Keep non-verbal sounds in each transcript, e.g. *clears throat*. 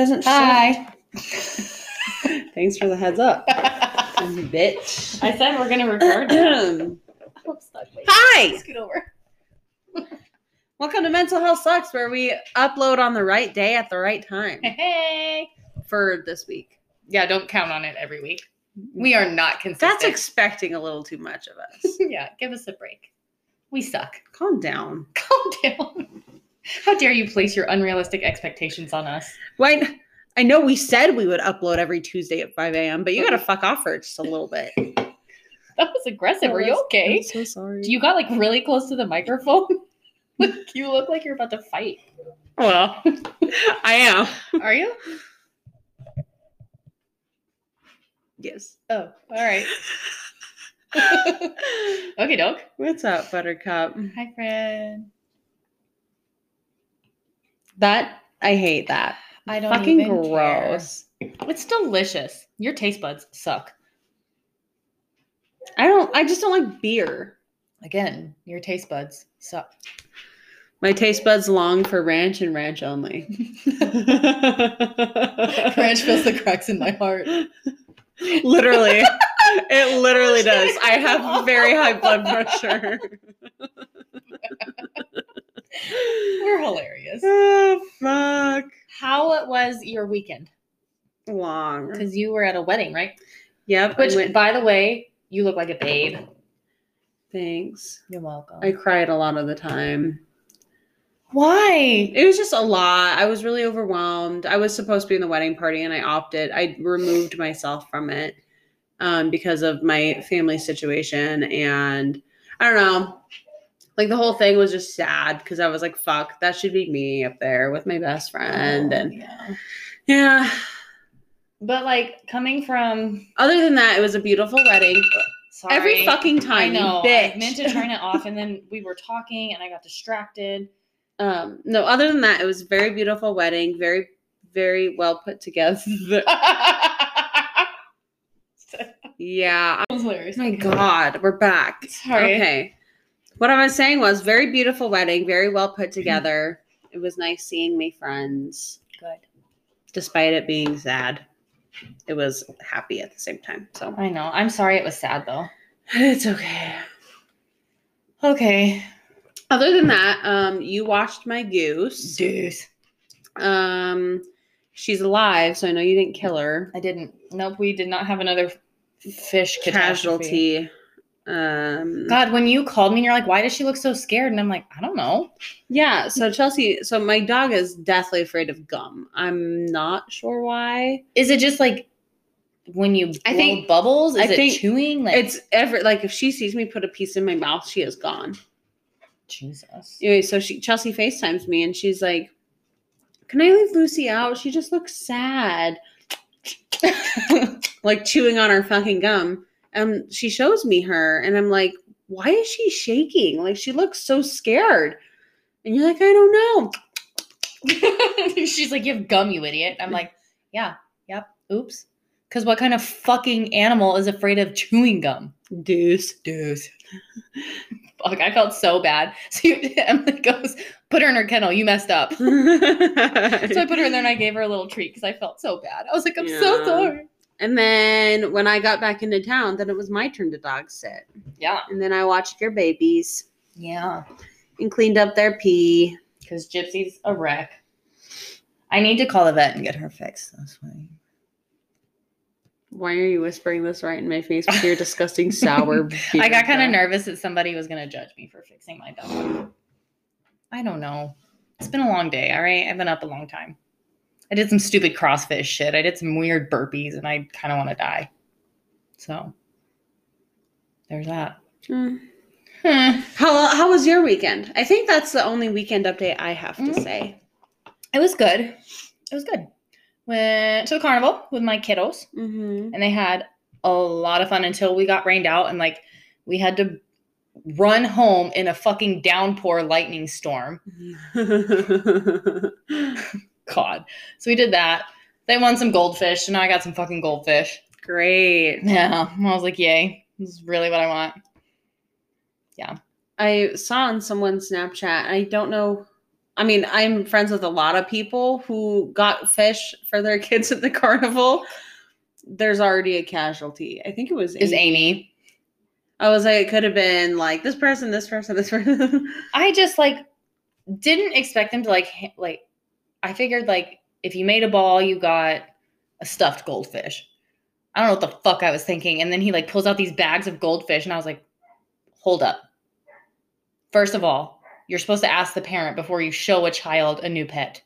doesn't Hi. *laughs* Thanks for the heads up, *laughs* bitch. I said we're gonna record. I'm stuck. Wait. Hi. Scoot over. Welcome to Mental Health Sucks, where we upload on the right day at the right time Hey. for this week. Yeah, don't count on it every week. We are not consistent. That's expecting a little too much of us. *laughs* yeah, give us a break. We suck. Calm down. Calm down. How dare you place your unrealistic expectations on us? Why? I know we said we would upload every Tuesday at 5 a.m., but you gotta oh. fuck off for just a little bit. *laughs* That was aggressive. Are you okay? I'm so sorry. You got like really close to the microphone. *laughs* like you look like you're about to fight. well, I am. Are you? Yes. Oh, all right. *laughs* okay, doke. What's up, Buttercup? Hi, friend. That I hate that. I don't Fucking even care. gross. It's delicious. Your taste buds suck. I don't. I just don't like beer. Again, your taste buds suck. My taste buds long for ranch and ranch only. *laughs* Ranch fills the cracks in my heart. literally, *laughs* it literally does. I have very high blood *laughs* pressure. *laughs* We're hilarious. oh fuck! How was your weekend? Long. Because you were at a wedding, right? Yep. Which, went- by the way, you look like a babe. Thanks. You're welcome. I cried a lot of the time. Why? It was just a lot. I was really overwhelmed. I was supposed to be in the wedding party and I opted. I removed myself from it um, because of my family situation. And I don't know. Like the whole thing was just sad because I was like, fuck, that should be me up there with my best friend. Oh, And yeah. yeah. But like coming from Other than that, it was a beautiful wedding. sorry, Every fucking I time, you know. bitch. I meant to turn it off, and then we were talking, and I got distracted. Um, no, other than that, it was a very beautiful wedding. Very, very well put together. *laughs* yeah. That was hilarious. Oh my God, we're back. Sorry. Okay. What I was saying was very beautiful wedding, very well put together. It was nice seeing my friends, Good. despite it being sad. It was happy at the same time. So I know. I'm sorry it was sad though. it's okay. Okay. Other than that, um, you watched my goose. Goose. Um, she's alive, so I know you didn't kill her. I didn't. Nope. We did not have another fish. Casualty. Um, God, when you called me and you're like, why does she look so scared? And I'm like, I don't know. Yeah, so Chelsea, so my dog is deathly afraid of gum. I'm not sure why. Is it just like when you I think- bubbles? Is I it think chewing? Like It's ever like if she sees me put a piece in my mouth, she is gone. Jesus. Anyway, so she Chelsea FaceTimes me and she's like, Can I leave Lucy out? She just looks sad. *laughs* like chewing on her fucking gum. And she shows me her and I'm like, why is she shaking? Like she looks so scared. And you're like, I don't know. *laughs* She's like, you have gum, you idiot. I'm like, yeah, yep, oops. Because what kind of fucking animal is afraid of chewing gum? Deuce. Deuce. *laughs* Fuck, I felt so bad. *laughs* So you- Emily goes, put her in her kennel. You messed up. So I put her in there and I gave her a little treat because I felt so bad. I was like, I'm so sorry. And then when I got back into town, then it was my turn to dog sit. Yeah. And then I watched your babies Yeah. and cleaned up their pee. Because Gypsy's a wreck. I need to call the vet and get her fixed. That's funny. Why are you whispering this right in my face with your *laughs* disgusting sour? *laughs* I got kind of nervous that somebody was going to judge me for fixing my dog. I don't know. It's been a long day, all right? I've been up a long time. I did some stupid CrossFit shit. I did some weird burpees and I kind of want to die. So, there's that. Hmm. Hmm. How how was your weekend? I think that's the only weekend update I have to Mm. say. It was good. It was good. Went to the carnival with my kiddos Mm-hmm. and they had a lot of fun until we got rained out and like we had to run home in a fucking downpour lightning storm. *laughs* God. So we did that. They won some goldfish, and now I got some fucking goldfish. Great. Yeah. I was like, yay. This is really what I want. Yeah. I saw on someone's Snapchat. I don't know. I mean, I'm friends with a lot of people who got fish for their *laughs* kids at the carnival. There's already a casualty. I think it was Is Amy. Amy. I was like, it could have been like this person, this person, this person. *laughs* I just like didn't expect them to like like I figured like if you made a ball, you got a stuffed goldfish. I don't know what the fuck I was thinking. And then he like pulls out these bags of goldfish and I was like, hold up. First of all, you're supposed to ask the parent before you show a child a new pet.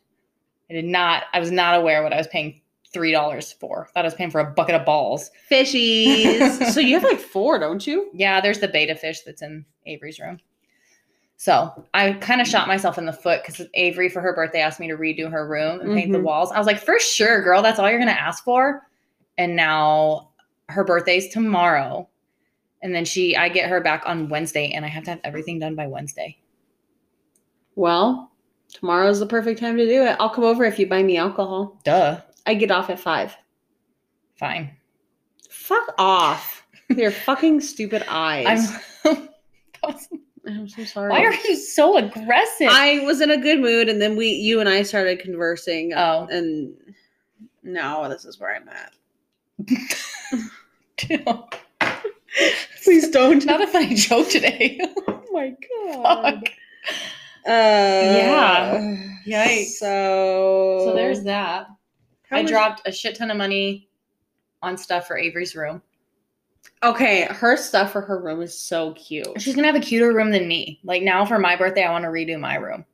I did not, I was not aware what I was paying three dollars for. Thought I was paying for a bucket of balls. Fishies. *laughs* so you have like four, don't you? Yeah, there's the betta fish that's in Avery's room. So I kind of shot myself in the foot because Avery, for her birthday, asked me to redo her room and paint the Mhm. walls. I was like, for sure, girl, that's all you're going to ask for. And now her birthday's tomorrow. And then she, I get her back on Wednesday, and I have to have everything done by Wednesday. Well, tomorrow's the perfect time to do it. I'll come over if you buy me alcohol. Duh. I get off at five. Fine. Fuck off. Your fucking stupid eyes. I'm. *laughs* That was- I'm, so sorry. why are you so aggressive? I was in a good mood, and then we, you and I, started conversing. Oh. and now this is where I'm at. *laughs* Please don't. Not a funny joke today. *laughs* oh my god. Fuck. Uh, Yeah. Yikes. So, So there's that. How I much- dropped a shit ton of money on stuff for Avery's room. Okay, her stuff for her room is so cute. She's gonna have a cuter room than me. Like now for my birthday, I want to redo my room.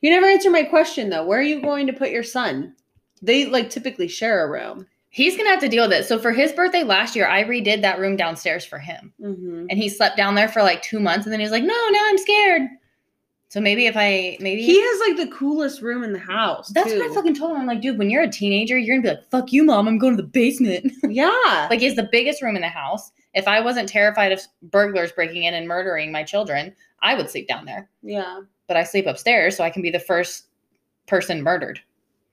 You never answered my question though. Where are you going to put your son? They like typically share a room. He's gonna have to deal with it. So for his birthday last year, I redid that room downstairs for him, Mm-hmm. and he slept down there for like two months, and then he was like, "No, now I'm scared." So maybe if I maybe He has like the coolest room in the house. that's too. what I fucking told him. I'm like, dude, when you're a teenager, you're gonna be like, "Fuck you, mom, I'm going to the basement." *laughs* Yeah. like, he's the biggest room in the house. If I wasn't terrified of burglars breaking in and murdering my children, I would sleep down there. yeah. but I sleep upstairs so I can be the first person murdered.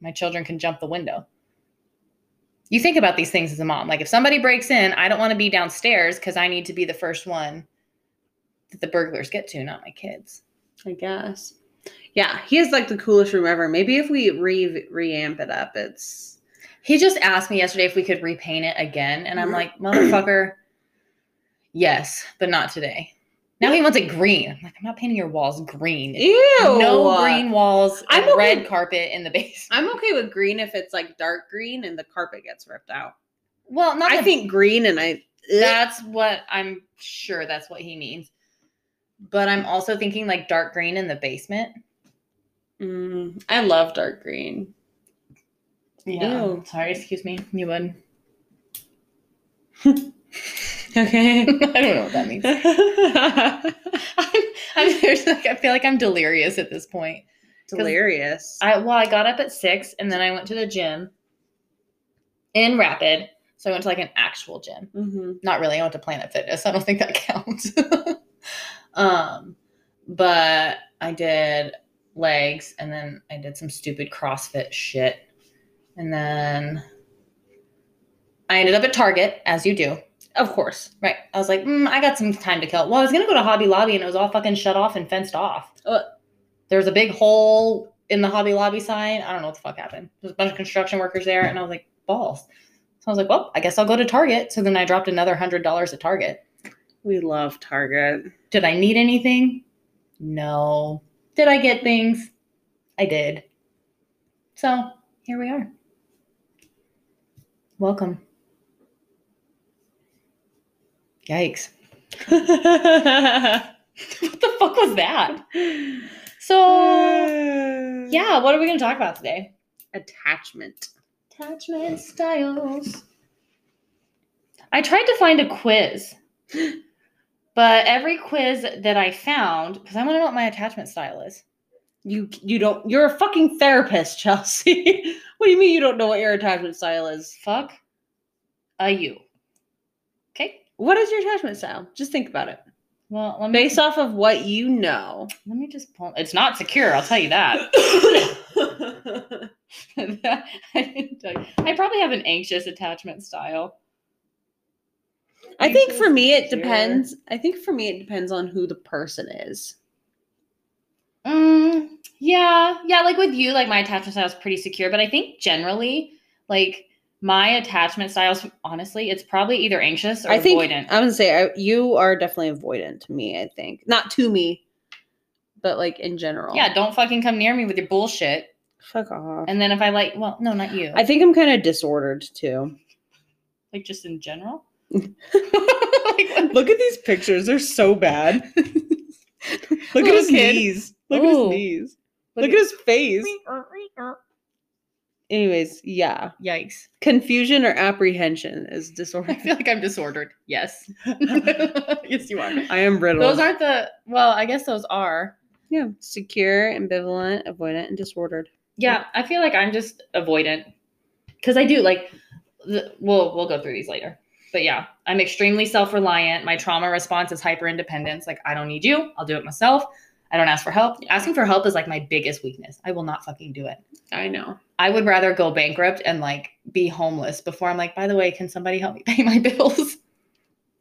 My children can jump the window. You think about these things as a mom. Like if somebody breaks in, I don't want to be downstairs because I need to be the first one that the burglars get to, not my kids. I guess. Yeah, he has like the coolest room ever. Maybe if we re reamp it up, it's He just asked me yesterday if we could repaint it again. And I'm Mhm. like, motherfucker, yes, but not today. Now he wants it green. I'm like, I'm not painting your walls green. ew. No green walls, I'm okay- red carpet in the basement. I'm okay with green if it's like dark green and the carpet gets ripped out. Well, not I the think green and I That's what I'm sure that's what he means. But I'm also thinking like dark green in the basement. Mm, I love dark green. Ew. Sorry, excuse me. You would. *laughs* Okay. *laughs* *laughs* I don't know what that means. I'm, I'm like, I feel like I'm delirious at this point. Delirious. I well, I got up at six and then I went to the gym in Rapid. So I went to like an actual gym. hmm not really. I went to Planet Fitness. I don't think that counts. Um, but I did legs and then I did some stupid CrossFit shit. And then I ended up at Target, as you do. Of course. Right. I was like, mm, I got some time to kill. Well, I was to go to Hobby Lobby and it was all fucking shut off and fenced off. Uh. there was a big hole in the Hobby Lobby sign. I don't know what the fuck happened. There's a bunch of construction workers there. And I was like, balls. So I was like, well, I guess I'll go to Target. So then I dropped another $100 at Target. We love Target. Did I need anything? No. Did I get things? I did. So here we are. Welcome. Yikes. *laughs* what the fuck was that? So, *sighs* yeah, what are we going to talk about today? Attachment. Attachment styles. I tried to find a quiz, *laughs* but every quiz that I found, because I want to know what my attachment style is. You you don't you're a fucking therapist, *laughs* Chelsea. what do you mean you don't know what your attachment style is? Fuck a you. Okay. What is your attachment style? Just think about it. Well, let me Based off of what you know. let me just pull. It's not secure. I'll tell you that. *laughs* *laughs* I didn't tell you. I probably have an anxious attachment style. I think for me it depends. I think for me it depends on who the person is. Mm, Yeah, yeah, like with you, like my attachment style is pretty secure, but I think generally, like my attachment styles, honestly, it's probably either anxious or avoidant. I think avoidant. I would say I, you are definitely avoidant to me. I think not to me, but like in general. yeah, don't fucking come near me with your bullshit. fuck off. And then if I like, well, no, not you. I think I'm kind of disordered too. like just in general. *laughs* Look at these pictures; they're so bad. Look at his kid. knees. Look at his knees. Look at his face. Uh, uh. Anyways, yeah. Yikes! Confusion or apprehension is disorder. *laughs* I feel like I'm disordered. Yes. *laughs* yes, you are. I am brittle. Those aren't the. Well, I guess those are. yeah, secure, ambivalent, avoidant, and disordered. Yeah, I feel like I'm just avoidant because I do like. The, we'll we'll go through these later, but yeah, I'm extremely self-reliant. My trauma response is hyper independence. Like I don't need you. I'll do it myself. I don't ask for help. Asking for help is like my biggest weakness. I will not fucking do it. I know. I would rather go bankrupt and like be homeless before I'm like, by the way, can somebody help me pay my *laughs* bills?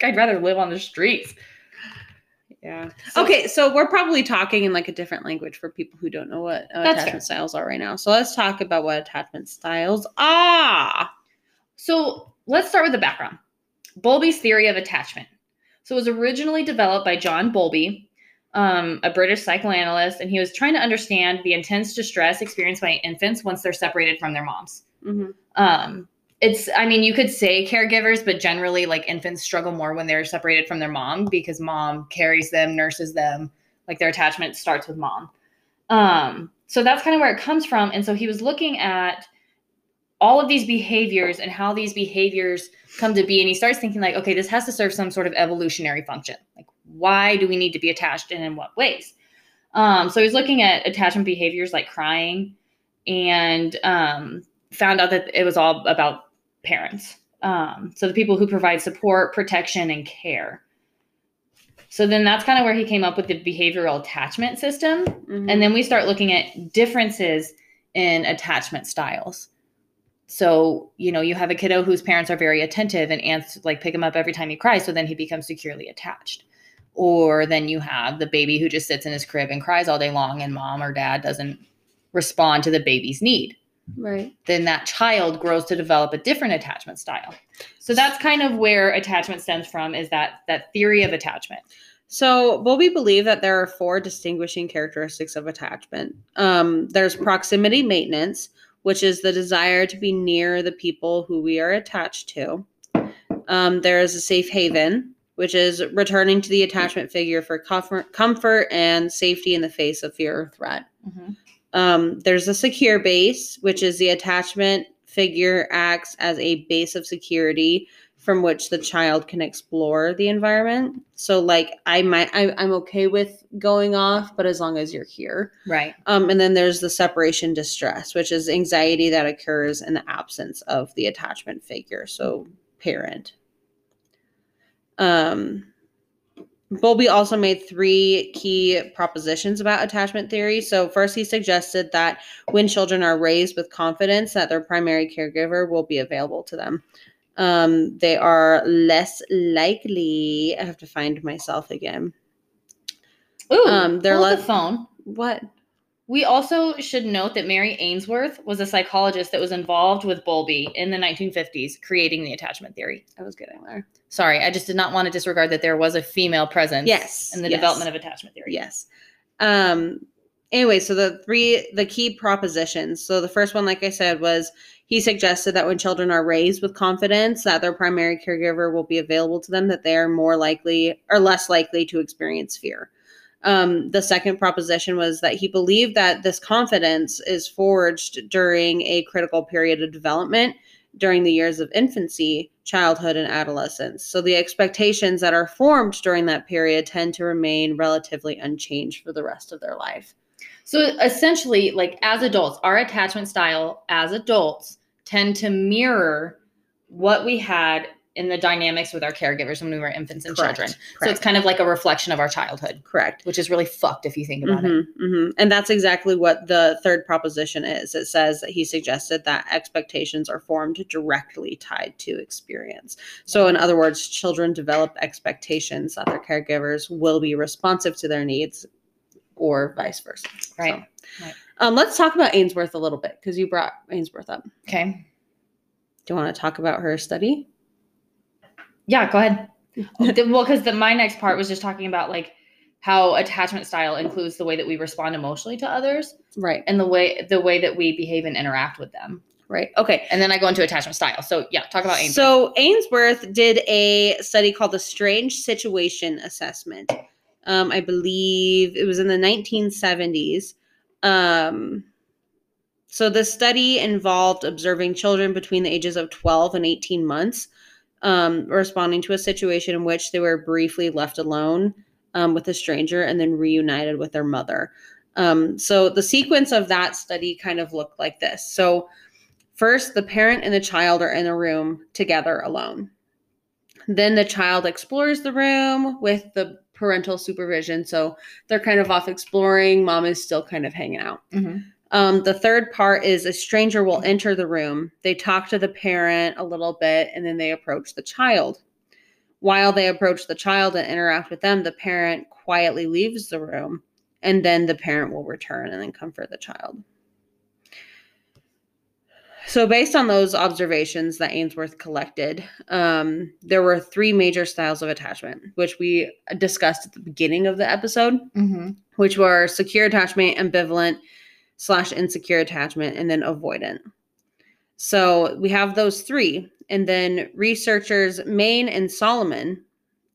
I'd rather live on the streets. Yeah. So- okay, so we're probably talking in like a different language for people who don't know what uh, attachment fair. styles are right now. So let's talk about what attachment styles are. So let's start with the background. Bowlby's theory of attachment. So it was originally developed by John Bowlby, um, a British psychoanalyst, and he was trying to understand the intense distress experienced by infants once they're separated from their moms. Mm-hmm. Um, it's, I mean, you could say caregivers, but generally, like infants struggle more when they're separated from their mom because mom carries them, nurses them, like their attachment starts with mom. Um, so that's kind of where it comes from. And so he was looking at all of these behaviors and how these behaviors come to be. And he starts thinking, like, okay, this has to serve some sort of evolutionary function. Like, why do we need to be attached and in what ways? Um, so he's looking at attachment behaviors like crying and um, found out that it was all about parents. Um, so the people who provide support, protection, and care. So then that's kind of where he came up with the behavioral attachment system. Mm-hmm. And then we start looking at differences in attachment styles. So, you know, you have a kiddo whose parents are very attentive and ants like pick him up every time he cries, so then he becomes securely attached. Or then you have the baby who just sits in his crib and cries all day long and mom or dad doesn't respond to the baby's need. right. Then that child grows to develop a different attachment style. So that's kind of where attachment stems from is that that theory of attachment. So, Bowlby believed that there are four distinguishing characteristics of attachment. Um, there's proximity maintenance, which is the desire to be near the people who we are attached to. Um, there is a safe haven, which is returning to the attachment figure for comfort, comfort and safety in the face of fear or threat. Um, there's a secure base, which is the attachment figure acts as a base of security from which the child can explore the environment. So, like, I might, I, I'm okay with going off, but as long as you're here. Right. Um, and then there's the separation distress, which is anxiety that occurs in the absence of the attachment figure, so parent. Um, Bowlby also made three key propositions about attachment theory. So, first, he suggested that when children are raised with confidence that their primary caregiver will be available to them, um, they are less likely. I have to find myself again. Ooh, Um, they're hold let- the phone. What? We also should note that Mary Ainsworth was a psychologist that was involved with Bowlby in the 1950s, creating the attachment theory. I was getting there. Sorry, I just did not want to disregard that there was a female presence Yes. in the yes. development of attachment theory. Yes. Um anyway, so the three the key propositions. So the first one like I said was he suggested that when children are raised with confidence that their primary caregiver will be available to them that they are more likely or less likely to experience fear. Um, the second proposition was that he believed that this confidence is forged during a critical period of development during the years of infancy, childhood, and adolescence. So the expectations that are formed during that period tend to remain relatively unchanged for the rest of their life. So essentially, like as adults, our attachment style as adults tend to mirror what we had in the dynamics with our caregivers when we were infants and Correct. children. So it's kind of like a reflection of our childhood, Correct. which is really fucked if you think about it. Mhm, mhm. And that's exactly what the third proposition is. It says that he suggested that expectations are formed directly tied to experience. So, in other words, children develop expectations that their caregivers will be responsive to their needs or vice versa. Right. So, Right. Um, let's talk about Ainsworth a little bit because you brought Ainsworth up. Okay. Do you want to talk about her study? Yeah, go ahead. *laughs* Well, because my next part was just talking about like how attachment style includes the way that we respond emotionally to others Right. and the way the way that we behave and interact with them. Right. Okay. And then I go into attachment style. So yeah, talk about Ainsworth. So Ainsworth did a study called the Strange Situation Assessment. Um, I believe it was in the 1970s. Um, so the study involved observing children between the ages of 12 and 18 months, um, responding to a situation in which they were briefly left alone um, with a stranger and then reunited with their mother. Um, so the sequence of that study kind of looked like this. So First, the parent and the child are in a room together alone. Then the child explores the room with the parental supervision. So they're kind of off exploring. Mom is still kind of hanging out. Mhm. Um, the third part is a stranger will enter the room. They talk to the parent a little bit and then they approach the child. While they approach the child and interact with them, the parent quietly leaves the room and then the parent will return and then comfort the child. So, based on those observations that Ainsworth collected, um, there were three major styles of attachment, which we discussed at the beginning of the episode, Mhm. which were secure attachment, ambivalent slash insecure attachment, and then avoidant. So, we have those three. And then researchers Main and Solomon,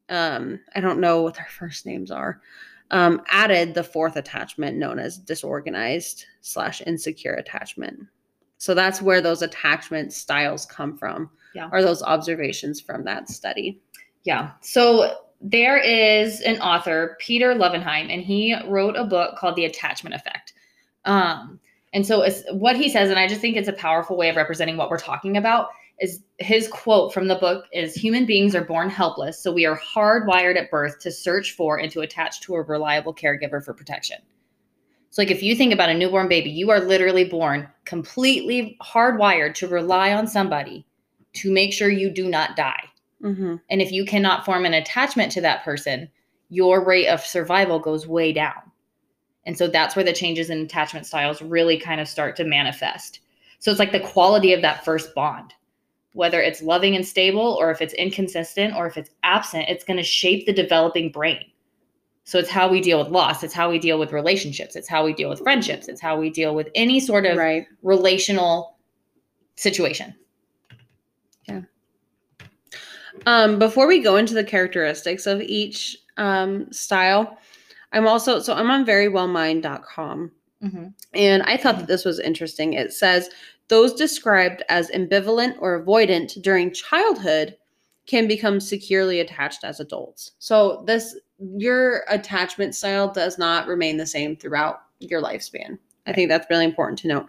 um, I don't know what their first names are, um, added the fourth attachment known as disorganized slash insecure attachment. So that's where those attachment styles come from. Yeah. Are those observations from that study? Yeah. So there is an author, Peter Lovenheim, and he wrote a book called The Attachment Effect. Um, and so it's, what he says, and I just think it's a powerful way of representing what we're talking about, is his quote from the book is human beings are born helpless, so we are hardwired at birth to search for and to attach to a reliable caregiver for protection. So like if you think about a newborn baby, you are literally born completely hardwired to rely on somebody to make sure you do not die. Mm-hmm. And if you cannot form an attachment to that person, your rate of survival goes way down. And so that's where the changes in attachment styles really kind of start to manifest. So it's like the quality of that first bond, whether it's loving and stable, or if it's inconsistent, or if it's absent, it's going to shape the developing brain. So it's how we deal with loss, it's how we deal with relationships, it's how we deal with friendships, it's how we deal with any sort of Right. relational situation. Yeah. Um, before we go into the characteristics of each um, style, I'm also so I'm on verywellmind.com Mm-hmm. and I thought that this was interesting. It says those described as ambivalent or avoidant during childhood can become securely attached as adults. So this your attachment style does not remain the same throughout your lifespan. I think that's really important to note.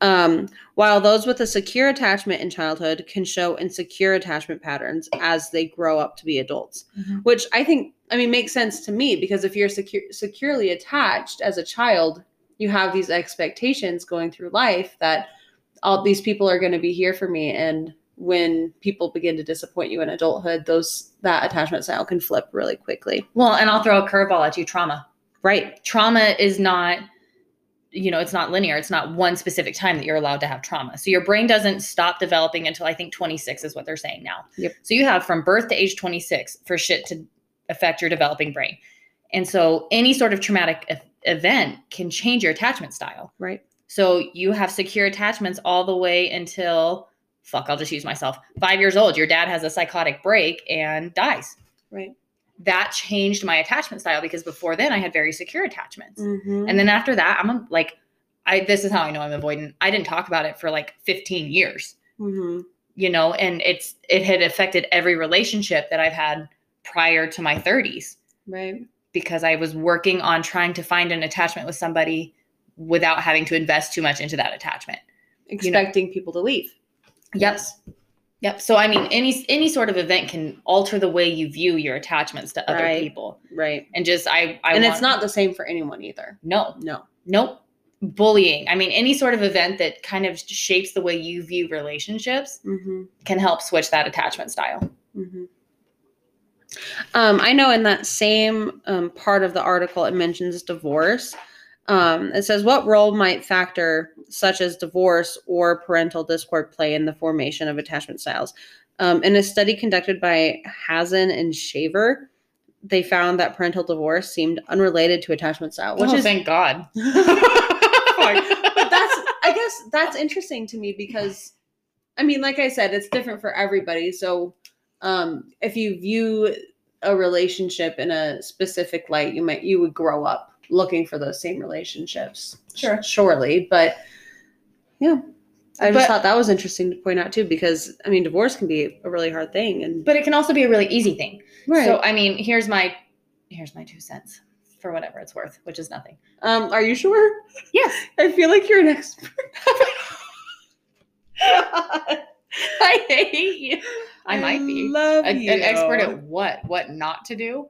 Um, while those with a secure attachment in childhood can show insecure attachment patterns as they grow up to be adults, Mhm. which I think, I mean, makes sense to me because if you're secure, securely attached as a child, you have these expectations going through life that all these people are going to be here for me. And when people begin to disappoint you in adulthood, those that attachment style can flip really quickly. Well, and I'll throw a curveball at you trauma. Right. Trauma is not, you know, it's not linear. It's not one specific time that you're allowed to have trauma. So your brain doesn't stop developing until I think 26 is what they're saying now. Yep. So you have from birth to age 26 for shit to affect your developing brain. And so any sort of traumatic event can change your attachment style. Right. So you have secure attachments all the way until, fuck, I'll just use myself. Five years old, your dad has a psychotic break and dies. Right. That changed my attachment style because before then I had very secure attachments. Mhm. And then after that, I'm a, like, I this is how I know I'm avoidant. I didn't talk about it for like 15 years, Mhm. you know, and it's it had affected every relationship that I've had prior to my 30s Right. because I was working on trying to find an attachment with somebody without having to invest too much into that attachment. Expecting people to leave. Yes. Yep. So I mean any any sort of event can alter the way you view your attachments to other Right. people. Right. And just I I and want- it's not the same for anyone either. no, No. Nope. Bullying. I mean, any sort of event that kind of shapes the way you view relationships Mm-hmm. can help switch that attachment style. Mm-hmm. Um, I know in that same um, part of the article, it mentions divorce. Um, it says, What role might factor such as divorce or parental discord play in the formation of attachment styles? Um, in a study conducted by Hazan and Shaver, they found that parental divorce seemed unrelated to attachment style, which oh, is thank God. *laughs* but that's I guess that's interesting to me because I mean, like I said, it's different for everybody. So um if you view a relationship in a specific light, you might you would grow up looking for those same relationships. Sure. Surely. But yeah. I just But- thought that was interesting to point out too, because I mean divorce can be a really hard thing and but it can also be a really easy thing. right. So I mean, here's my here's my two cents for whatever it's worth, which is nothing. um are you sure? Yes. *laughs* I feel like you're an expert. *laughs* I hate you. I might be. Love A- you. an expert at what? What not to do?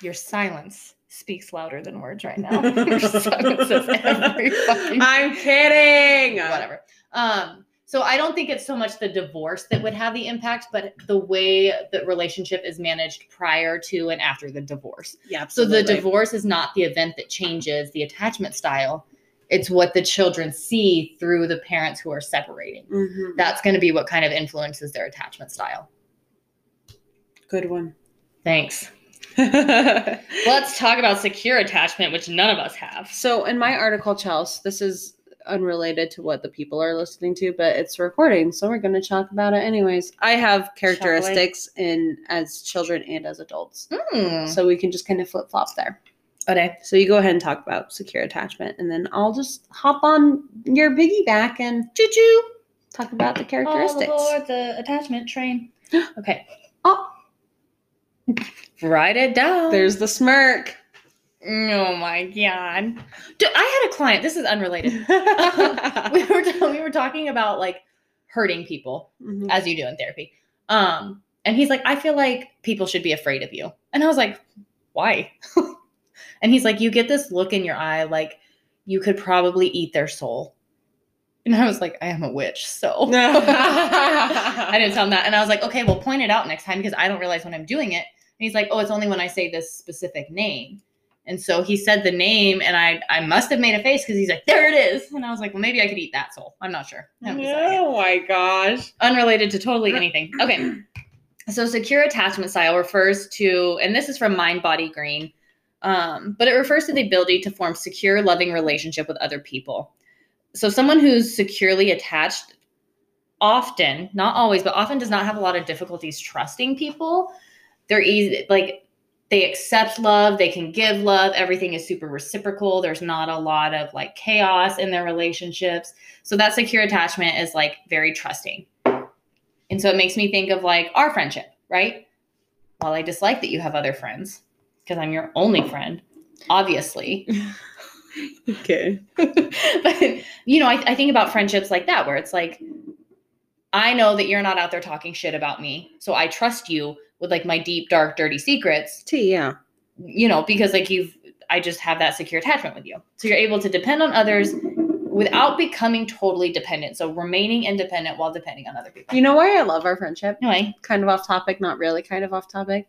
Your silence speaks louder than words right now. *laughs* *laughs* Your silence says every fucking I'm kidding. whatever. Um, so I don't think it's so much the divorce that would have the impact, but the way the relationship is managed prior to and after the divorce. Yeah. So the divorce is not the event that changes the attachment style. It's what the children see through the parents who are separating. Mhm. That's going to be what kind of influences their attachment style. Good one. Thanks. *laughs* Let's talk about secure attachment, which none of us have. So, in my article, Chelsea, this is unrelated to what the people are listening to, but it's recording, so we're going to talk about it anyways. I have characteristics in as children and as adults, Hmm. so we can just kind of flip flop there. Okay. So you go ahead and talk about secure attachment, and then I'll just hop on your piggyback and choo choo talk about the characteristics. All aboard the attachment train. *gasps* Okay. Oh. Write it down. There's the smirk. Oh my god. Dude, I had a client. This is unrelated. *laughs* *laughs* we were we were talking about like hurting people Mhm. as you do in therapy. Um, and he's like, I feel like people should be afraid of you. And I was like, why? *laughs* and he's like, you get this look in your eye like you could probably eat their soul. And I was like, I am a witch, so *laughs* *laughs* I didn't tell him that. And I was like, okay, well, point it out next time because I don't realize when I'm doing it. And he's like, oh, it's only when I say this specific name. And so he said the name, and I I must have made a face because he's like, there it is. And I was like, well, maybe I could eat that soul. I'm not sure. I haven't decided yet Oh my gosh. unrelated to totally anything. Okay. So secure attachment style refers to, and this is from Mind Body Green, um, but it refers to the ability to form secure, loving relationship with other people. So someone who's securely attached often, not always, but often does not have a lot of difficulties trusting people. They're easy, like they accept love, they can give love, everything is super reciprocal. There's not a lot of like chaos in their relationships. So that secure attachment is like very trusting. And so it makes me think of like our friendship, right? While I dislike that you have other friends, because I'm your only friend, obviously. *laughs* Okay. *laughs* but you know, I, I think about friendships like that, where it's like, I know that you're not out there talking shit about me. So I trust you with like my deep, dark, dirty secrets, T, yeah. you know, because like you've, I just have that secure attachment with you. So you're able to depend on others without becoming totally dependent. So remaining independent while depending on other people. You know why I love our friendship? Anyway, Kind of off topic, not really, kind of off topic.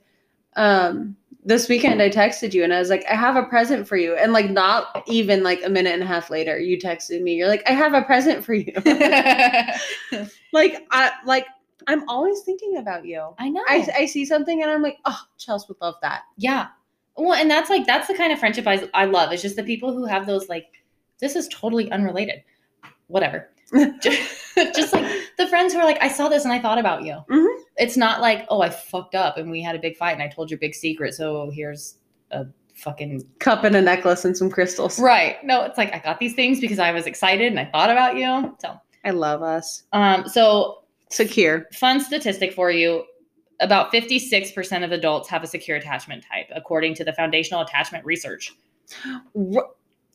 Um, this weekend I texted you and I was like, I have a present for you. And like not even like a minute and a half later, you texted me. You're like, I have a present for you. *laughs* like I like I'm always thinking about you. I know. I, I see something and I'm like, oh, Chelsea would love that. yeah. Well, and that's like that's the kind of friendship I I love. It's just the people who have those like this is totally unrelated. Whatever. *laughs* just, *laughs* just like the friends who are like, I saw this and I thought about you. Mhm. It's not like, oh, I fucked up and we had a big fight and I told your big secret. So here's a fucking Cup and a necklace and some crystals. right. No, it's like I got these things because I was excited and I thought about you. So, I love us. um, so Secure. fun statistic for you about 56% of adults have a secure attachment type according to the foundational attachment research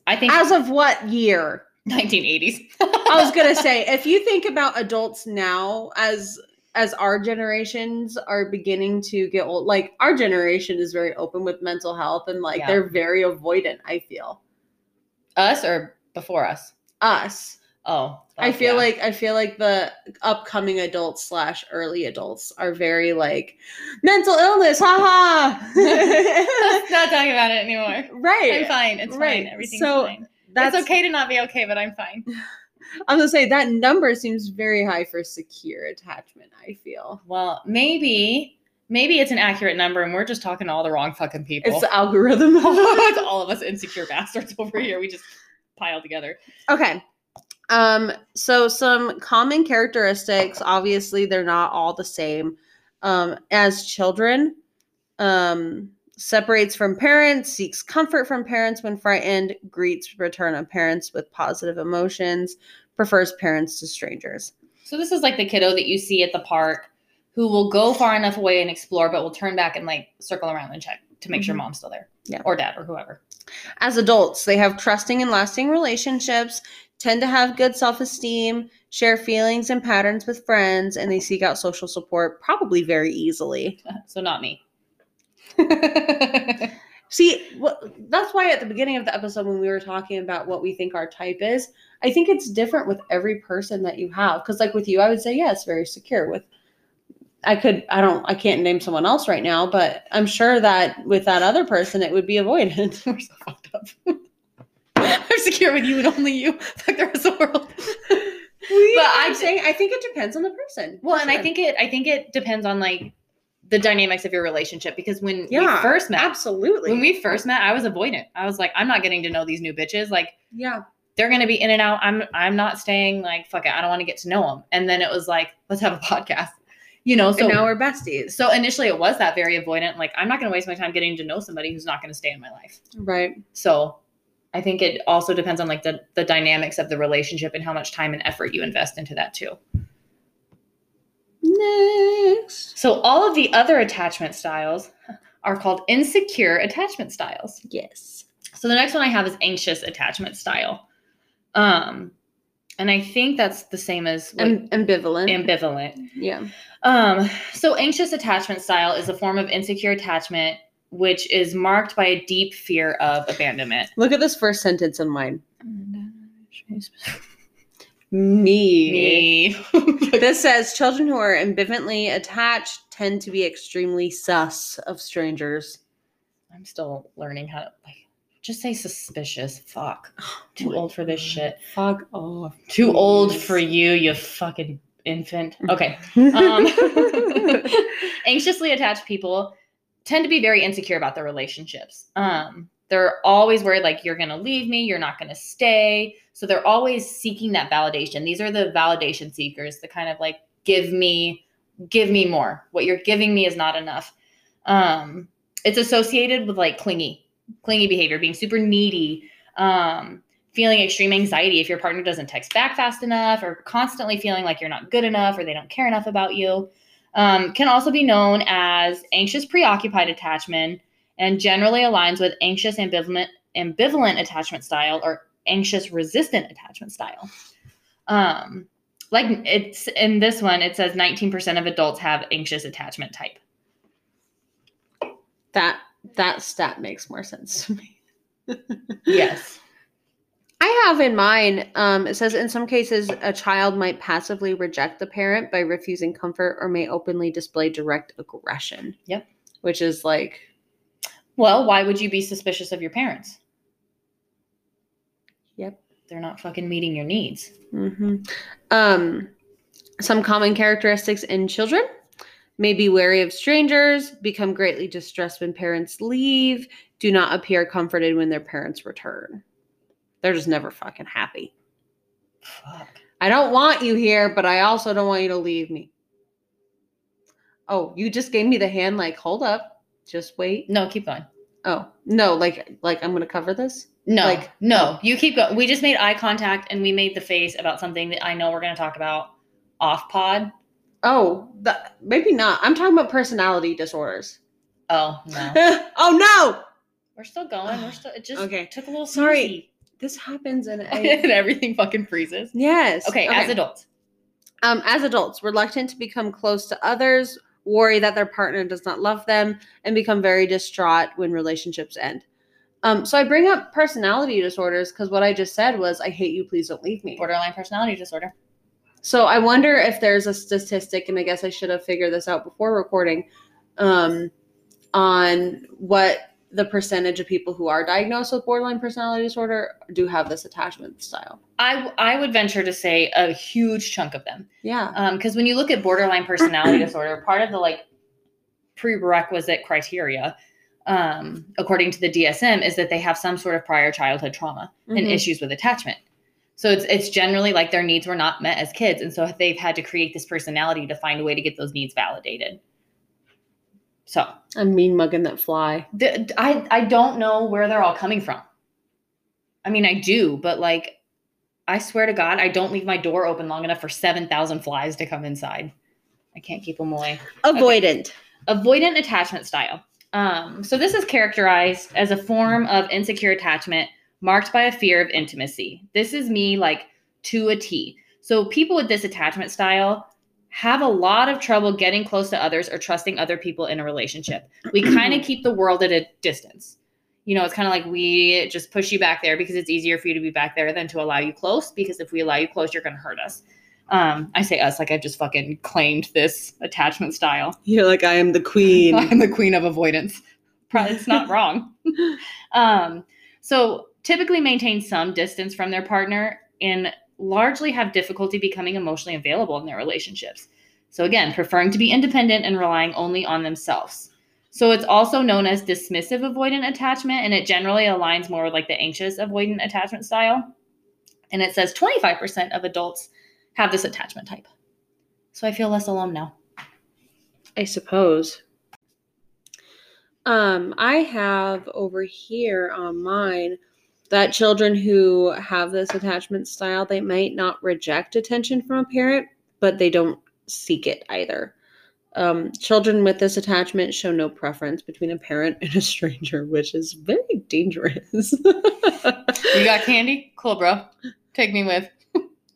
I think As of what year? 1980s I was gonna *laughs* say, if you think about adults now as as our generations are beginning to get old, like our generation is very open with mental health and like Yeah. they're very avoidant, I feel. us or before us Us. Oh, I feel yeah. like I feel like the upcoming adults slash early adults are very like mental illness, haha. Let's *laughs* not talking about it anymore. right. I'm fine. It's Right. fine. Everything's So, fine. That's it's okay to not be okay, but I'm fine. *laughs* I'm gonna say that number seems very high for secure attachment. I feel Well, maybe, maybe it's an accurate number, and we're just talking to all the wrong fucking people. it's the algorithm. *laughs* it's *laughs* all of us insecure bastards over here. We just pile together. okay. Um. So some common characteristics. Obviously, they're not all the same. Um. As children, um, separates from parents, seeks comfort from parents when frightened, greets return of parents with positive emotions, prefers parents to strangers. So this is like the kiddo that you see at the park who will go far enough away and explore, but will turn back and like circle around and check to make sure Mhm. mom's still there. Yeah. Or dad or whoever. As adults, they have trusting and lasting relationships, tend to have good self esteem, share feelings and patterns with friends, and they seek out social support probably very easily. *laughs* so not me. *laughs* See, what, that's why at the beginning of the episode, when we were talking about what we think our type is, I think it's different with every person that you have. Because, like with you, I would say, yes, very secure. With I could, I don't, I can't name someone else right now, but I'm sure that with that other person, it would be avoided. *laughs* We're so fucked up. *laughs* I'm secure with you and only you. Fuck the rest of the world. but I'm saying, I think it depends on the person. Well, and I think it I think it depends on like the dynamics of your relationship because when yeah, we first met, absolutely. when we first met, I was avoidant. I was like, I'm not getting to know these new bitches. Like yeah, they're gonna be in and out. I'm I'm not staying. Like fuck it, I don't want to get to know them. And then it was like, let's have a *laughs* podcast. You know, so and now we're besties. so initially it was that very avoidant. Like I'm not gonna waste my time getting to know somebody who's not gonna stay in my life. Right. So I think it also depends on like the the dynamics of the relationship and how much time and effort you invest into that too. Next. So all of the other attachment styles are called insecure attachment styles. Yes. So the next one I have is anxious attachment style. Um and I think that's the same as Am- ambivalent. ambivalent. yeah. Um so anxious attachment style is a form of insecure attachment which is marked by a deep fear of abandonment. Look at this first sentence in mine. Me. Me. *laughs* This says children who are ambivalently attached tend to be extremely sus of strangers. I'm still learning how to like just say suspicious. Fuck. *gasps* Too old for this shit. Fuck off. Too old for you, you fucking infant. Okay. Um, *laughs* *laughs* anxiously attached people tend to be very insecure about their relationships. Um, they're always worried like you're going to leave me, you're not going to stay. So they're always seeking that validation. These are the validation seekers, the kind of like give me give me more. What you're giving me is not enough. Um, it's associated with like clingy, clingy behavior, being super needy, um, feeling extreme anxiety if your partner doesn't text back fast enough, or constantly feeling like you're not good enough or they don't care enough about you. Um, can also be known as anxious preoccupied attachment and generally aligns with anxious ambivalent ambivalent attachment style or anxious resistant attachment style. Um, like it's in this one, it says 19% of adults have anxious attachment type. that that stat makes more sense to me. *laughs* Yes. I have in mind, um, it says in some cases, a child might passively reject the parent by refusing comfort or may openly display direct aggression. Yep. Which is like, Well, why would you be suspicious of your parents? Yep. They're not fucking meeting your needs. hmm um, some common characteristics in children may be wary of strangers, become greatly distressed when parents leave, do not appear comforted when their parents return. They're just never fucking happy. Fuck. I don't want you here, but I also don't want you to leave me. Oh, you just gave me the hand like, hold up. Just wait. No, keep going. Oh, no, like like I'm going to cover this. No, Like- no, you keep going. We just made eye contact and we made the face about something that I know we're going to talk about off pod. Oh, that, maybe not. I'm talking about personality disorders. Oh no, *laughs* oh no. we're still going. We're still. It just Okay. took a little Sorry. This happens in snoozy. a and everything fucking freezes. Yes. Okay, as adults. um, as adults, reluctant to become close to others, worry that their partner does not love them, and become very distraught when relationships end. Um, so I bring up personality disorders because what I just said was, I hate you, please don't leave me. Borderline personality disorder. So I wonder if there's a statistic, and I guess I should have figured this out before recording, um, on what the percentage of people who are diagnosed with borderline personality disorder do have this attachment style. I I would venture to say a huge chunk of them. Yeah. because when you look at borderline personality *clears throat* disorder, part of the like prerequisite criteria, um, according to the DSM, is that they have some sort of prior childhood trauma and Mhm. issues with attachment. So it's it's generally like their needs were not met as kids, and so they've had to create this personality to find a way to get those needs validated. So I'm mean mugging that fly. the, I I don't know where they're all coming from. I mean, I do, but like, I swear to God, I don't leave my door open long enough for seven thousand flies to come inside. I can't keep them away. Avoidant. Avoidant attachment style. Um, so this is characterized as a form of insecure attachment marked by a fear of intimacy. This is me like to a T. So people with this attachment style have a lot of trouble getting close to others or trusting other people in a relationship. We kind of *clears throat* keep the world at a distance. You know, it's kind of like we just push you back there because it's easier for you to be back there than to allow you close. Because if we allow you close, you're going to hurt us. Um, I say us like I've just fucking claimed this attachment style. You're like, I am the queen. *laughs* I'm the queen of avoidance. It's not *laughs* wrong. um, so typically maintain some distance from their partner and largely have difficulty becoming emotionally available in their relationships. So again, preferring to be independent and relying only on themselves. So it's also known as dismissive avoidant attachment, and it generally aligns more with like the anxious avoidant attachment style. And it says 25% of adults have this attachment type. So I feel less alone now. I suppose. Um, I have over here on mine that children who have this attachment style, they might not reject attention from a parent, but they don't seek it either. Um, children with this attachment show no preference between a parent and a stranger, which is very dangerous. You got *laughs* candy? Cool, bro. Take me with.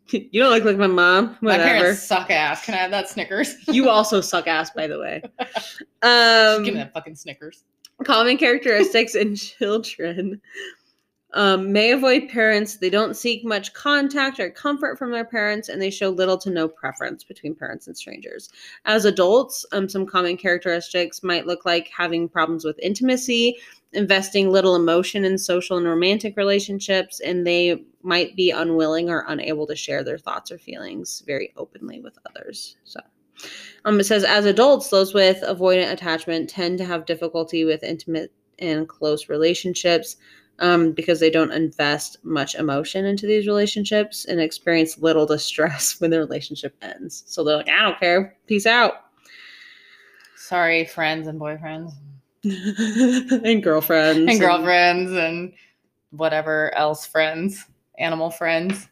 you don't look like my mom. My Whatever. parents suck ass. Can I have that Snickers? *laughs* you also suck ass, by the way. *laughs* Um, Give me that fucking Snickers. common characteristics in children um, may avoid parents. They don't seek much contact or comfort from their parents and they show little to no preference between parents and strangers. As adults um, some common characteristics might look like having problems with intimacy investing little emotion in social and romantic relationships and they might be unwilling or unable to share their thoughts or feelings very openly with others. So um, it says, as adults, those with avoidant attachment tend to have difficulty with intimate and close relationships um, because they don't invest much emotion into these relationships and experience little distress *laughs* when the relationship ends. So they're like, I don't care. Peace out. Sorry, friends and boyfriends *laughs* and girlfriends. and girlfriends and whatever else friends, animal friends.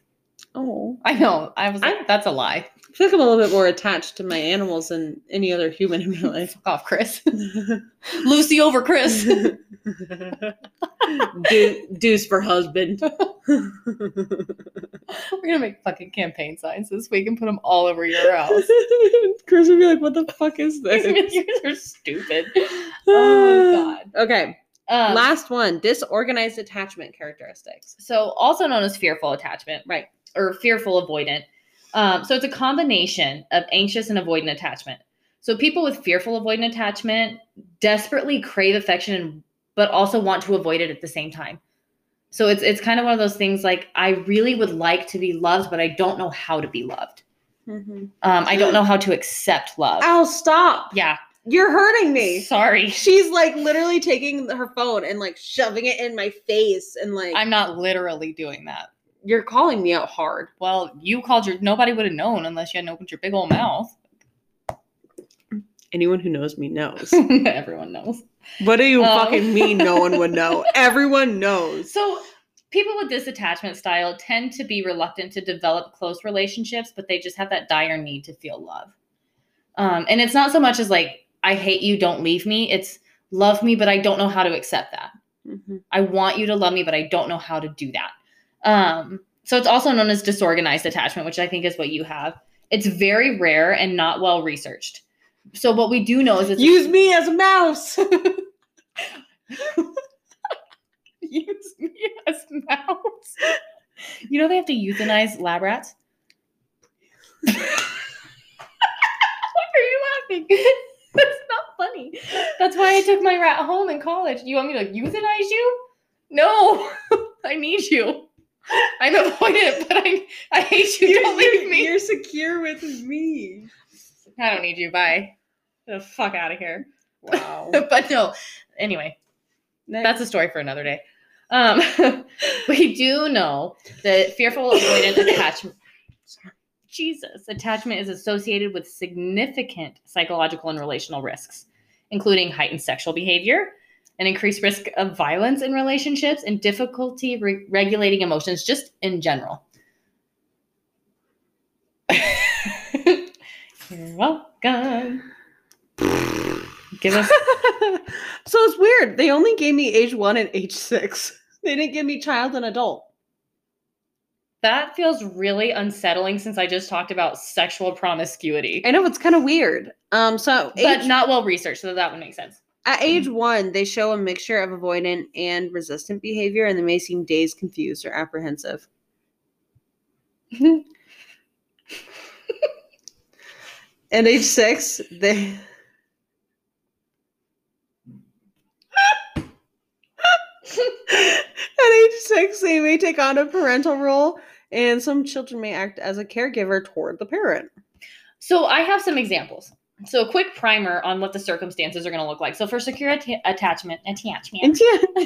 Oh. I know. I was like, I- that's a lie. I feel like I'm a little bit more attached to my animals than any other human in my *laughs* life. Fuck off, Chris. *laughs* Lucy over Chris. *laughs* Do- deuce for husband. We're gonna make fucking campaign signs this week and put them all over your house. Chris would be like, "What the fuck is this?" you are stupid. Oh god. Okay, Um, last one: disorganized attachment characteristics. so also known as fearful attachment, Right. Or fearful avoidant. Um, so it's a combination of anxious and avoidant attachment. So people with fearful avoidant attachment desperately crave affection, but also want to avoid it at the same time. So it's it's kind of one of those things like I really would like to be loved, but I don't know how to be loved. Um, I don't know how to accept love. Ow! Stop! Yeah, You're hurting me. sorry. She's like literally taking her phone and like shoving it in my face and like I'm not literally doing that. You're calling me out hard. Well, you called your nobody would have known unless you hadn't opened your big old mouth. Anyone who knows me knows. *laughs* Everyone knows. what do you Um. fucking mean? No one would know. *laughs* Everyone knows. So people with this attachment style tend to be reluctant to develop close relationships, but they just have that dire need to feel love. Um, and it's not so much as like, I hate you, don't leave me. It's love me, but I don't know how to accept that. Mhm. I want you to love me, but I don't know how to do that. Um, so it's also known as disorganized attachment, which I think is what you have. It's very rare and not well researched. So what we do know is it's Use me as a mouse. *laughs* *laughs* use me as mouse. You know they have to euthanize lab rats? *laughs* Why are you laughing? That's not funny. That's why I took my rat home in college. You want me to euthanize you? No, I need you. I'm avoidant, but I I hate you. Don't leave me. You're secure with me. I don't need you. Bye. Get the fuck out of here. Wow. *laughs* but no. Anyway, that's a story for another day. Um, *laughs* we do know that fearful avoidant attachment. Jesus, attachment is associated with significant psychological and relational risks, including heightened sexual behavior, an increased risk of violence in relationships, and difficulty re- regulating emotions just in general. You're *laughs* welcome. Give us *laughs* so it's weird. They only gave me age one and age six. They didn't give me child and adult. that feels really unsettling since I just talked about sexual promiscuity. I know it's kind of weird. Um, so But age- not well researched, so that would make sense. At age one, they show a mixture of avoidant and resistant behavior, and they may seem dazed, confused, or apprehensive. *laughs* At age six, they. *laughs* At age six, they may take on a parental role, and some children may act as a caregiver toward the parent. So I have some examples. So a quick primer on what the circumstances are going to look like. So for secure atta- attachment, attachment,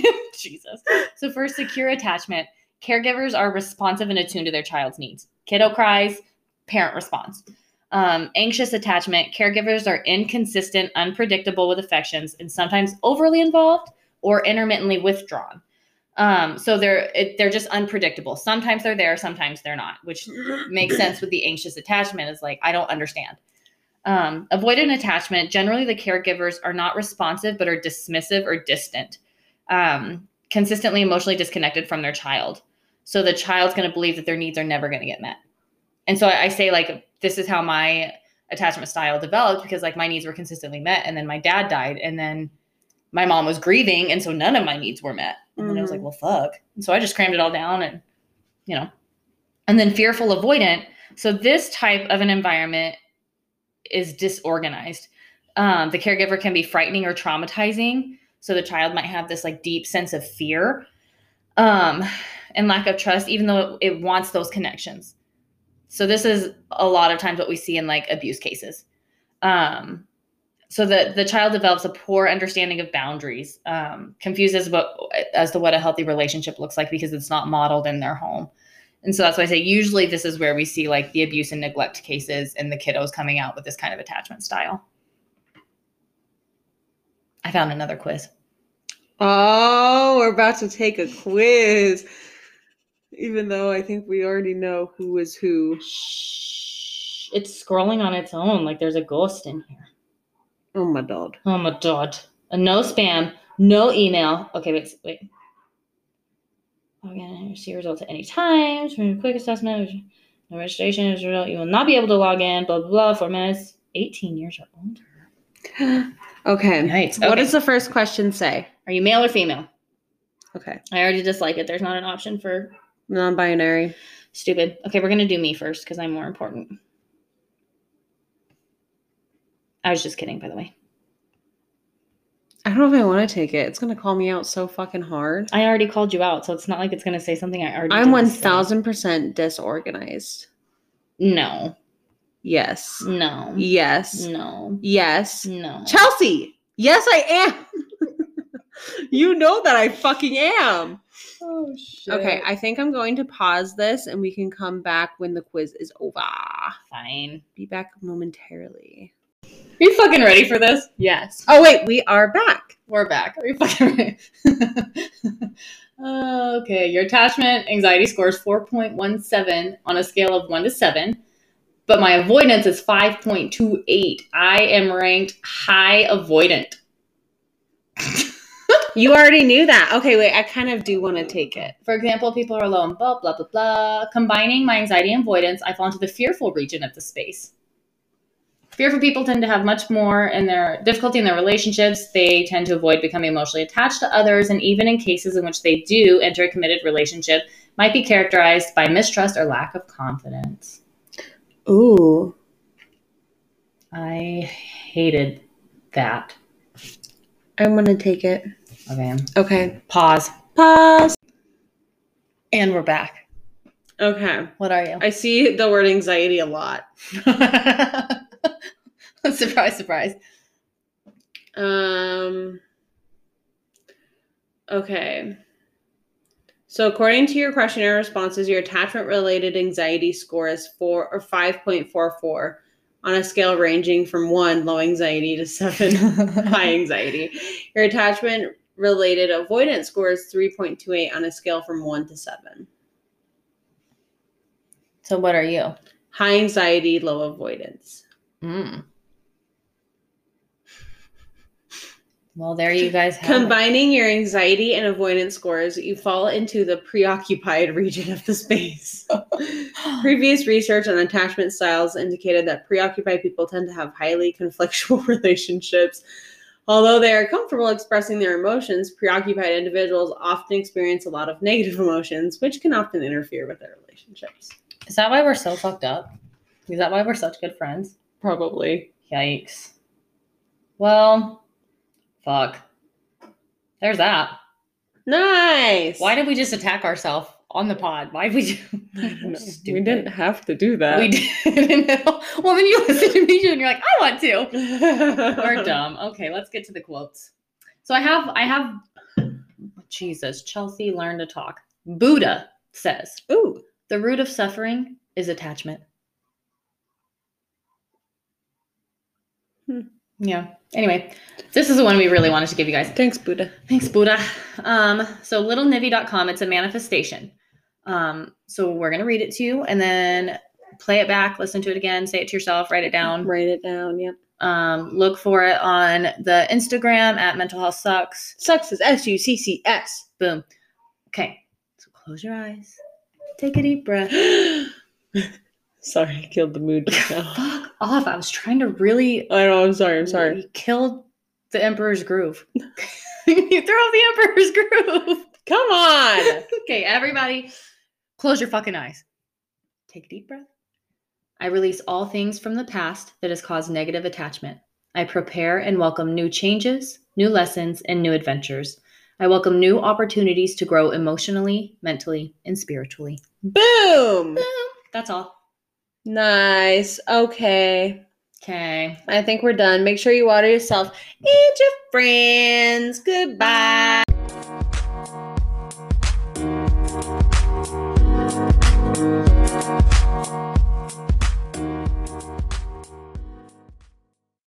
*laughs* Jesus. So for secure attachment, caregivers are responsive and attuned to their child's needs. Kiddo cries, parent responds. Um, anxious attachment, caregivers are inconsistent, unpredictable with affections, and sometimes overly involved or intermittently withdrawn. Um, so they're it, they're just unpredictable. Sometimes they're there, sometimes they're not, which makes *clears throat* sense with the anxious attachment. Is like I don't understand. Um, avoidant attachment. Generally, the caregivers are not responsive, but are dismissive or distant. Um, consistently emotionally disconnected from their child. So the child's going to believe that their needs are never going to get met. And so I, I say like this is how my attachment style developed because like my needs were consistently met, and then my dad died, and then my mom was grieving, and so none of my needs were met. And then I was like, well, fuck. And so I just crammed it all down, and you know, and then fearful avoidant. So this type of an environment is disorganized. Um, the caregiver can be frightening or traumatizing. So the child might have this like deep sense of fear um, and lack of trust, even though it wants those connections. So this is a lot of times what we see in like abuse cases. Um, so the the child develops a poor understanding of boundaries, um, what as to what a healthy relationship looks like because it's not modeled in their home. And so that's why I say usually this is where we see like the abuse and neglect cases and the kiddos coming out with this kind of attachment style. I found another quiz. Oh, we're about to take a quiz. Even though I think we already know who is who. Shh. It's scrolling on its own like there's a ghost in here. Oh my god. Oh my god. A no spam, no email. Okay, wait, wait. Log in, see results at any time. From a quick assessment, no registration as a result. You will not be able to log in. Blah blah blah. For minutes, 18 years or older. *gasps* Okay. Yikes. What does the first question say? Are you male or female? Okay. I already dislike it. There's not an option for Non binary. stupid. Okay, we're gonna do me first because I'm more important. I was just kidding, by the way. I don't know if I want to take it. It's going to call me out so fucking hard. I already called you out, so it's not like it's gonna say something I already. I'm 1000% disorganized. No, Yes. no, Yes. no, Yes. no. Chelsea. Yes, I am. *laughs* you know that I fucking am. Oh shit. Okay, I think I'm going to pause this and we can come back when the quiz is over. fine. Be back momentarily. Are you fucking ready for this? Yes. Oh, wait, we are back. We're back. Are you fucking ready? *laughs* okay, your attachment anxiety score is 4.17 on a scale of 1 to 7, but my avoidance is 5.28. I am ranked high avoidant. *laughs* You already knew that. Okay, wait, I kind of do want to take it. For example, people are alone, blah, blah, blah, blah. Combining my anxiety and avoidance, I fall into the fearful region of the space. Fearful people tend to have much more in their difficulty in their relationships. They tend to avoid becoming emotionally attached to others, and even in cases in which they do enter a committed relationship, might be characterized by mistrust or lack of confidence. Ooh. I hated that. I'm gonna take it. Okay. Okay. Pause. Pause. And we're back. Okay. What are you? I see the word anxiety a lot. *laughs* *laughs* surprise, surprise. Um. Okay. So according to your questionnaire responses, your attachment related anxiety score is four or five point four four on a scale ranging from one low anxiety to seven *laughs* high anxiety. Your attachment related avoidance score is 3.28 on a scale from 1 to 7. So what are you? High anxiety, low avoidance. Mm. Well, there you guys have it. Combining your anxiety and avoidance scores, you fall into the preoccupied region of the space. *laughs* Previous research on attachment styles indicated that preoccupied people tend to have highly conflictual *laughs* relationships. Although they are comfortable expressing their emotions, preoccupied individuals often experience a lot of negative *laughs* emotions, which can often interfere with their relationships. Is that why we're so fucked up? Is that why we're such good friends? Probably. Yikes. Well, fuck. There's that. Nice. Why did we just attack ourselves on the pod? Why did we do *laughs* *laughs* I. We didn't have to do that. We *laughs* didn't. well, then you listen to me and you're like, I want to. We're dumb. Okay, let's get to the quotes. So I have, I have, Jesus, Chelsea, learn to talk. Buddha says, Ooh. the root of suffering is attachment. Hmm. Yeah. Anyway, this is the one we really wanted to give you guys. Thanks, Buddha. Thanks, Buddha. Um, so littlenivi.com, it's a manifestation. Um, so we're gonna read it to you and then play it back, listen to it again, say it to yourself, write it down. Write it down. Yep. Um, look for it on the Instagram at mental health sucks. Sucks is S U C C S. Boom. Okay. So close your eyes. Take a deep breath. *gasps* *laughs* Sorry, I killed the mood just now. *laughs* Fuck off. I was trying to really I know. I'm sorry. I'm sorry. You killed the Emperor's Groove. *laughs* you threw off the Emperor's Groove. Come on. *laughs* okay, everybody, close your fucking eyes. Take a deep breath. I release all things from the past that has caused negative attachment. I prepare and welcome new changes, new lessons, and new adventures. I welcome new opportunities to grow emotionally, mentally, and spiritually. Boom. That's all. Nice. Okay. Okay. I think we're done. Make sure you water yourself and your friends. Goodbye.